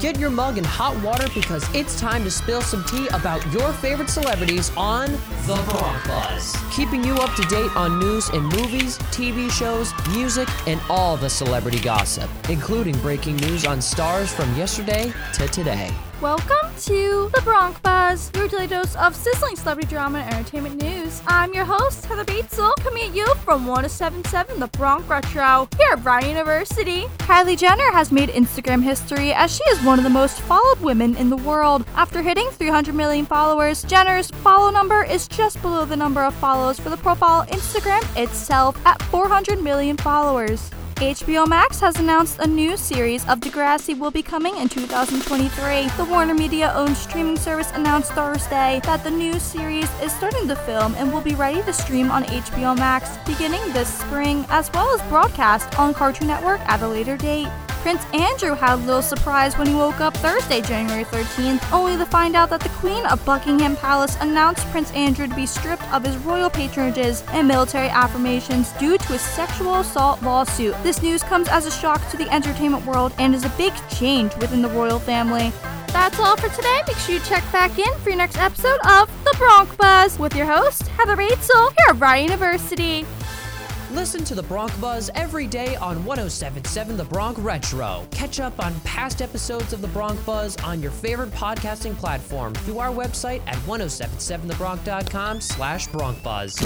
Get your mug in hot water because it's time to spill some tea about your favorite celebrities on The Buzz. Keeping you up to date on news in movies, TV shows, music, and all the celebrity gossip, including breaking news on stars from yesterday to today. Welcome to the Buzz, your daily dose of sizzling celebrity drama and entertainment news. I'm your host, Heather Batezel, coming at you from 1077 The Bronc Retro here at Brown University. Kylie Jenner has made Instagram history as she is one of the most followed women in the world. After hitting 300 million followers, Jenner's follow number is just below the number of follows for the profile Instagram itself at 400 million followers. HBO Max has announced a new series of Degrassi will be coming in 2023. The Warner Media owned streaming service announced Thursday that the new series is starting to film and will be ready to stream on HBO Max beginning this spring, as well as broadcast on Cartoon Network at a later date. Prince Andrew had a little surprise when he woke up Thursday, January 13th, only to find out that the Queen of Buckingham Palace announced Prince Andrew to be stripped of his royal patronages and military affirmations due to a sexual assault lawsuit. This news comes as a shock to the entertainment world and is a big change within the royal family. That's all for today. Make sure you check back in for your next episode of The Bronx Buzz with your host, Heather Batezel, here at Brown University. Listen to the Bronc Buzz every day on 1077 The Bronc Retro. Catch up on past episodes of the Bronc Buzz on your favorite podcasting platform through our website at 1077thebronc.com slash Bronc Buzz.